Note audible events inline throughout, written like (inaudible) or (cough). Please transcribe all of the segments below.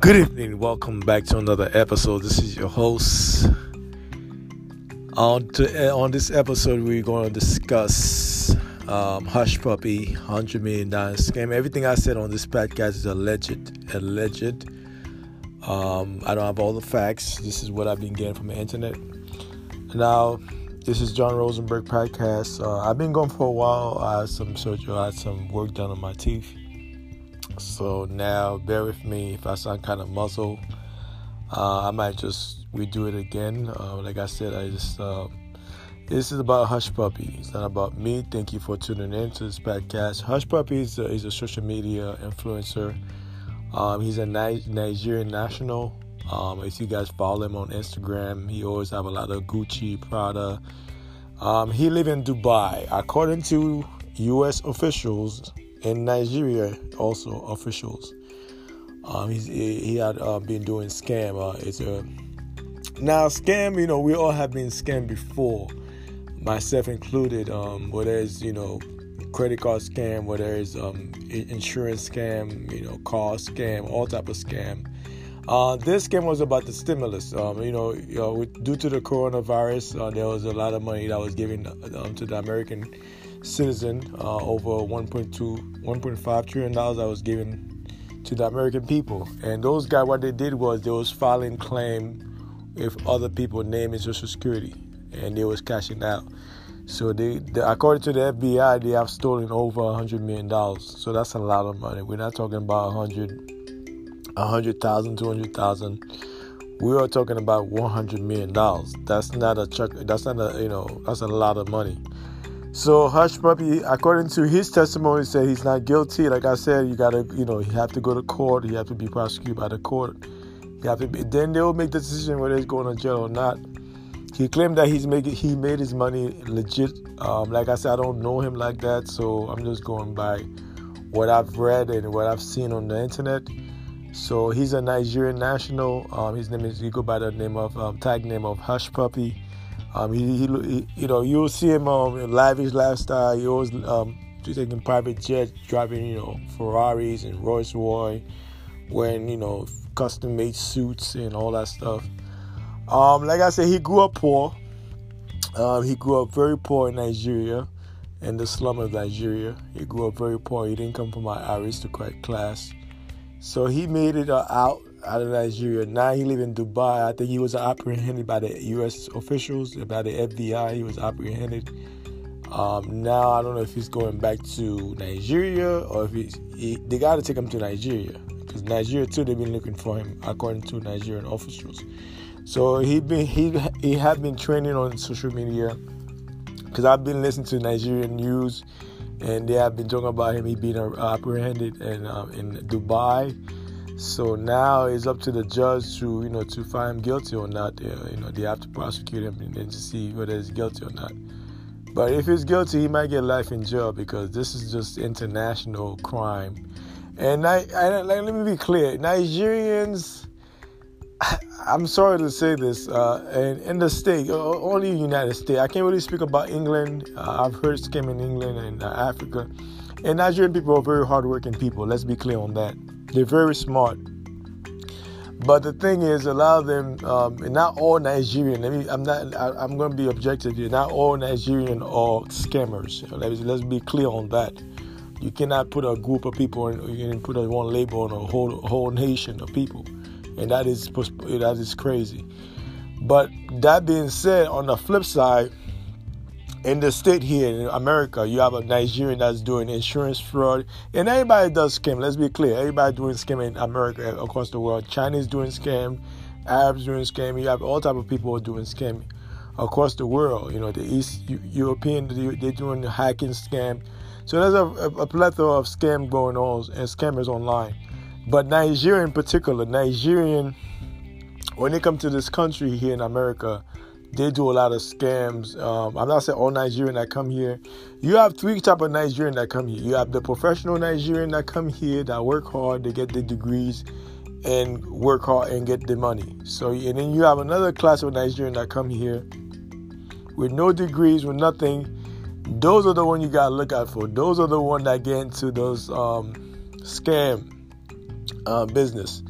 Good evening. Welcome back to another episode. This is your host. On to, uh, on this episode, we're going to discuss um, Hushpuppi, hundred million dollar scam. Everything I said on this podcast is alleged. Alleged. Um, I don't have all the facts. This is what I've been getting from the internet. Now, this is John Rosenberg podcast. Uh, I've been going for a while. I had some surgery. I had some work done on my teeth. So now, bear with me if I sound kind of muzzled. Uh, I might just redo it again. Uh, like I said, I just uh, this is about Hushpuppi. It's not about me. Thank you for tuning in to this podcast. Hushpuppi is a, is a social media influencer. Um, he's a Ni- Nigerian national. Um, if you guys follow him on Instagram, he always have a lot of Gucci, Prada. Um, he live in Dubai. According to U.S. officials, in Nigeria, also officials. Um, he had uh, been doing scam. Uh, it's a now scam. You know, we all have been scammed before, myself included. Um, whether it's you know credit card scam, whether it's um, insurance scam, you know, car scam, all type of scam. Uh, this scam was about the stimulus. Um, you know, you know, due to the coronavirus, uh, there was a lot of money that was given um, to the American citizen, uh, over 1.2, 1.5 trillion dollars that was given to the American people. And those guys, what they did was they was filing claim if other people name and social security, and they was cashing out. So they, they, according to the FBI, they have stolen over 100 million dollars. So that's a lot of money. We're not talking about 100, 100,000, 200,000. We are talking about 100 million dollars. That's not a chuck. That's not a you know. That's a lot of money. So Hushpuppi, according to his testimony, said he's not guilty. Like I said, you gotta, you know, you have to go to court. You have to be prosecuted by the court. You have to be. Then they will make the decision whether he's going to jail or not. He claimed that he's making he made his money legit. Um, like I said, I don't know him like that, so I'm just going by what I've read and what I've seen on the internet. So he's a Nigerian national. Um, his name is he go by the name of um, tag name of Hushpuppi. Um, he, he, he, you know, you'll see him um, lavish lifestyle. He always um, taking private jets, driving, you know, Ferraris and Rolls Royce, wearing, you know, custom made suits and all that stuff. Um, like I said, he grew up poor. Um, he grew up very poor in Nigeria, in the slum of Nigeria. He grew up very poor. He didn't come from an aristocrat class, so he made it uh, out out of Nigeria. Now he live in Dubai. I think he was apprehended by the U.S. officials, by the FBI. He was apprehended. Um, now I don't know if he's going back to Nigeria or if he's. He, they got to take him to Nigeria because Nigeria too. They've been looking for him according to Nigerian officials. So he been he he had been training on social media because I've been listening to Nigerian news and they have been talking about him. He being apprehended in um, in Dubai so now it's up to the judge to you know to find him guilty or not. Uh, you know they have to prosecute him and then to see whether he's guilty or not. But if he's guilty, he might get life in jail because this is just international crime. And I, I like, let me be clear, Nigerians. (sighs) I'm sorry to say this, uh, and in the state, only United States. I can't really speak about England. Uh, I've heard scam in England and uh, Africa. And Nigerian people are very hardworking people. Let's be clear on that. They're very smart. But the thing is, a lot of them, um, not all Nigerian. I mean, I'm not. I, am going to be objective here. Not all Nigerian are scammers. Let's, let's be clear on that. You cannot put a group of people and you can put a one label on a whole whole nation of people, and that is that is crazy. But that being said, on the flip side, in the state here in America, you have a Nigerian that's doing insurance fraud, and everybody does scam. Let's be clear, everybody doing scam in America across the world. Chinese doing scam, Arabs doing scam. You have all type of people doing scam across the world. You know, the East European they're doing hacking scam. So there's a, a, a plethora of scam going on and scammers online. But Nigeria in particular, Nigerian, when they come to this country here in America they do a lot of scams. Um, I'm not saying all Nigerian that come here. You have three type of Nigerian that come here. You have the professional Nigerian that come here that work hard, they get the degrees, and work hard and get the money. So and then you have another class of Nigerian that come here with no degrees, with nothing. Those are the one you gotta look out for. Those are the one that get into those um, scam uh, business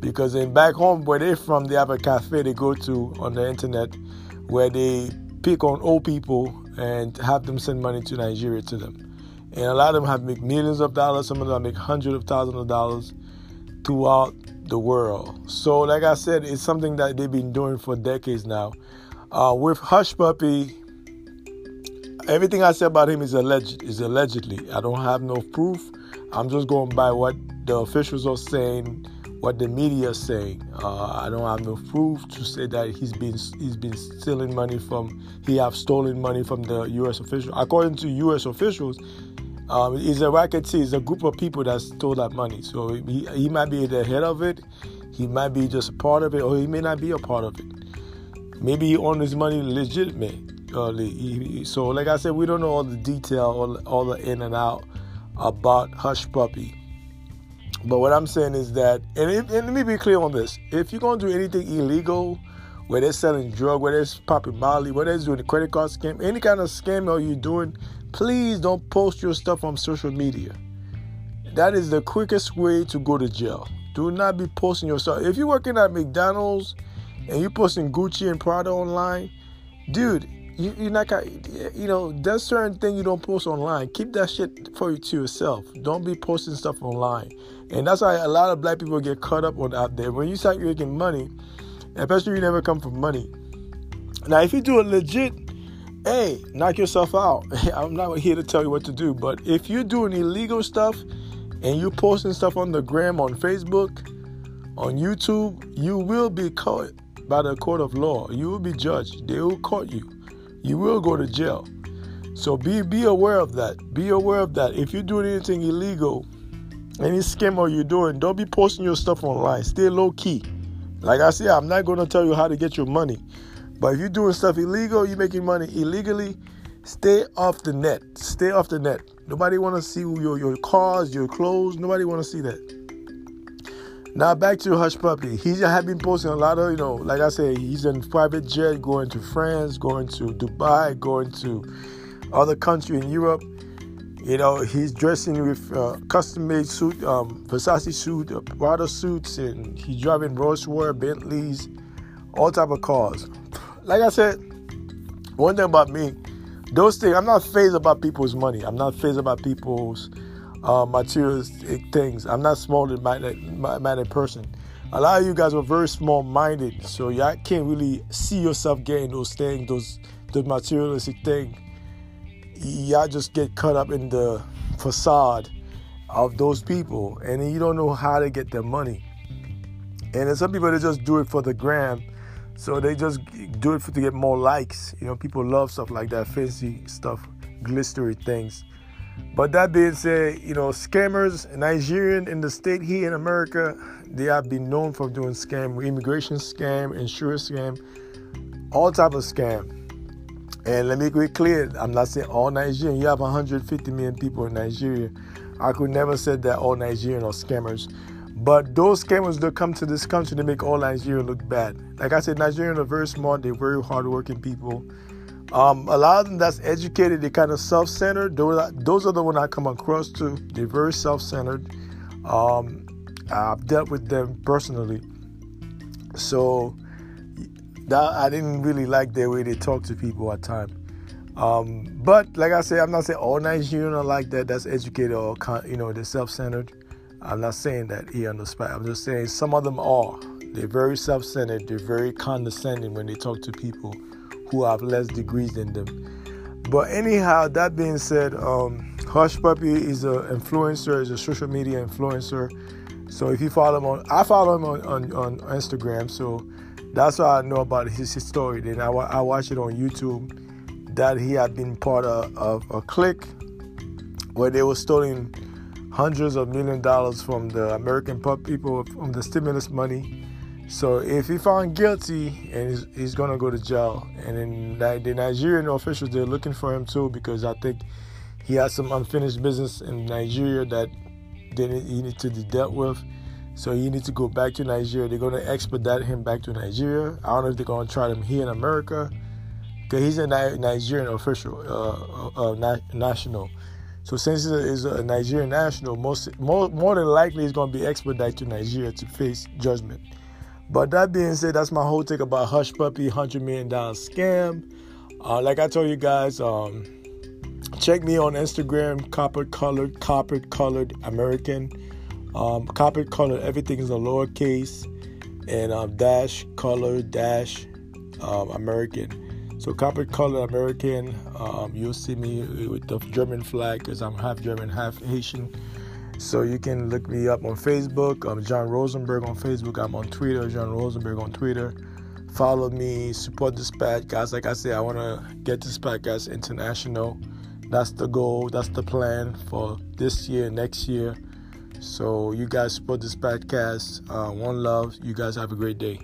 Because in back home where they're from, they have a cafe they go to on the internet where they pick on old people and have them send money to Nigeria to them. And a lot of them have make millions of dollars, some of them make hundreds of thousands of dollars throughout the world. So, like I said, it's something that they've been doing for decades now. Uh, with Hushpuppi, everything I said about him is alleged. Is allegedly. I don't have no proof. I'm just going by what the officials are saying, what the media is saying. Uh, I don't have no proof to say that he's been he's been stealing money from he have stolen money from the U.S. officials. According to U.S. officials, um, it's a racketeer. It's a group of people that stole that money. So he, he might be the head of it. He might be just a part of it, or he may not be a part of it. Maybe he owns his money legitimate. Uh, so, like I said, we don't know all the detail, all, all the in and out about Hushpuppi. But what I'm saying is that, and, and let me be clear on this: if you're gonna do anything illegal, where they're selling drug, where they're popping Molly, where they're doing a credit card scam, any kind of scam are you doing, please don't post your stuff on social media. That is the quickest way to go to jail. Do not be posting your stuff. If you're working at McDonald's and you're posting Gucci and Prada online, dude, you, gonna, you know, there's certain thing you don't post online. Keep that shit for you to yourself. Don't be posting stuff online. And that's why a lot of black people get caught up on out there. When you start making money, especially you never come from money. Now, if you do a legit, hey, knock yourself out. (laughs) I'm not here to tell you what to do, but if you're doing illegal stuff and you're posting stuff on the gram, on Facebook, on YouTube, you will be caught by the court of law. You will be judged. They will court you. You will go to jail. So be be aware of that. Be aware of that. If you're doing anything illegal, any scam or you're doing, don't be posting your stuff online. Stay low key. Like I said, I'm not going to tell you how to get your money. But if you're doing stuff illegal, you're making money illegally, stay off the net. Stay off the net. Nobody want to see your, your cars, your clothes. Nobody want to see that. Now back to Hushpuppi. He has been posting a lot of, you know, like I said, he's in private jet, going to France, going to Dubai, going to other country in Europe. You know, he's dressing with uh, custom-made suit, um, Versace suit, uh, Prada suits, and he's driving Rolls Royce, Bentleys, all type of cars like I said, one thing about me, those things, I'm not phased about people's money. I'm not phased about people's uh, materialistic things. I'm not small-minded person. A lot of you guys are very small-minded, so y'all can't really see yourself getting those things, those materialistic things. Y'all just get caught up in the facade of those people, and you don't know how to get their money. And some people they just do it for the gram so they just do it for, to get more likes. You know, people love stuff like that, fancy stuff, glittery things. But that being said, you know, scammers, Nigerian in the state here in America, they have been known for doing scam, immigration scam, insurance scam, all type of scam. And let me be clear, I'm not saying all Nigerian. You have 150 million people in Nigeria. I could never say that all Nigerian are scammers. But those scammers that come to this country, they make all Nigeria look bad. Like I said, Nigerians are very smart. They're very hardworking people. Um, a lot of them that's educated, they're kind of self-centered. Those, are the ones I come across to. They're very self-centered. Um, I've dealt with them personally, so that I didn't really like their way they talk to people at times. Um, but like I said, I'm not saying all Nigerians are like that. That's educated or you know they're self-centered. I'm not saying that here on the spot. I'm just saying some of them are. They're very self-centered. They're very condescending when they talk to people who have less degrees than them. But anyhow, that being said, um, Hushpuppi is an influencer, is a social media influencer. So if you follow him on, I follow him on, on, on Instagram. So that's why I know about his, story. Then I, I watch it on YouTube that he had been part of, of a clique where they were stealing hundreds of million dollars from the American people from the stimulus money. So if he found guilty, and he's, he's gonna go to jail, and then the Nigerian officials they're looking for him too because I think he has some unfinished business in Nigeria that then he needs to be dealt with. So he needs to go back to Nigeria. They're gonna expedite him back to Nigeria. I don't know if they're gonna try him here in America because he's a Nigerian official, uh, uh, uh, national. So since it is a Nigerian national, most more more than likely he's to be expedited to Nigeria to face judgment. But that being said, that's my whole take about Hushpuppi, hundred million dollar scam. Uh, like I told you guys, um, check me on Instagram, copper colored, copper colored American, um, copper colored. Everything is a lowercase, and um, dash color dash um, American. So copper colored American, um, you'll see me with the German flag because I'm half German, half Haitian. So you can look me up on Facebook. I'm John Rosenberg on Facebook. I'm on Twitter, John Rosenberg on Twitter. Follow me, support this podcast. Like I said, I want to get this podcast international. That's the goal. That's the plan for this year, next year. So you guys support this podcast. Uh, one love. You guys have a great day.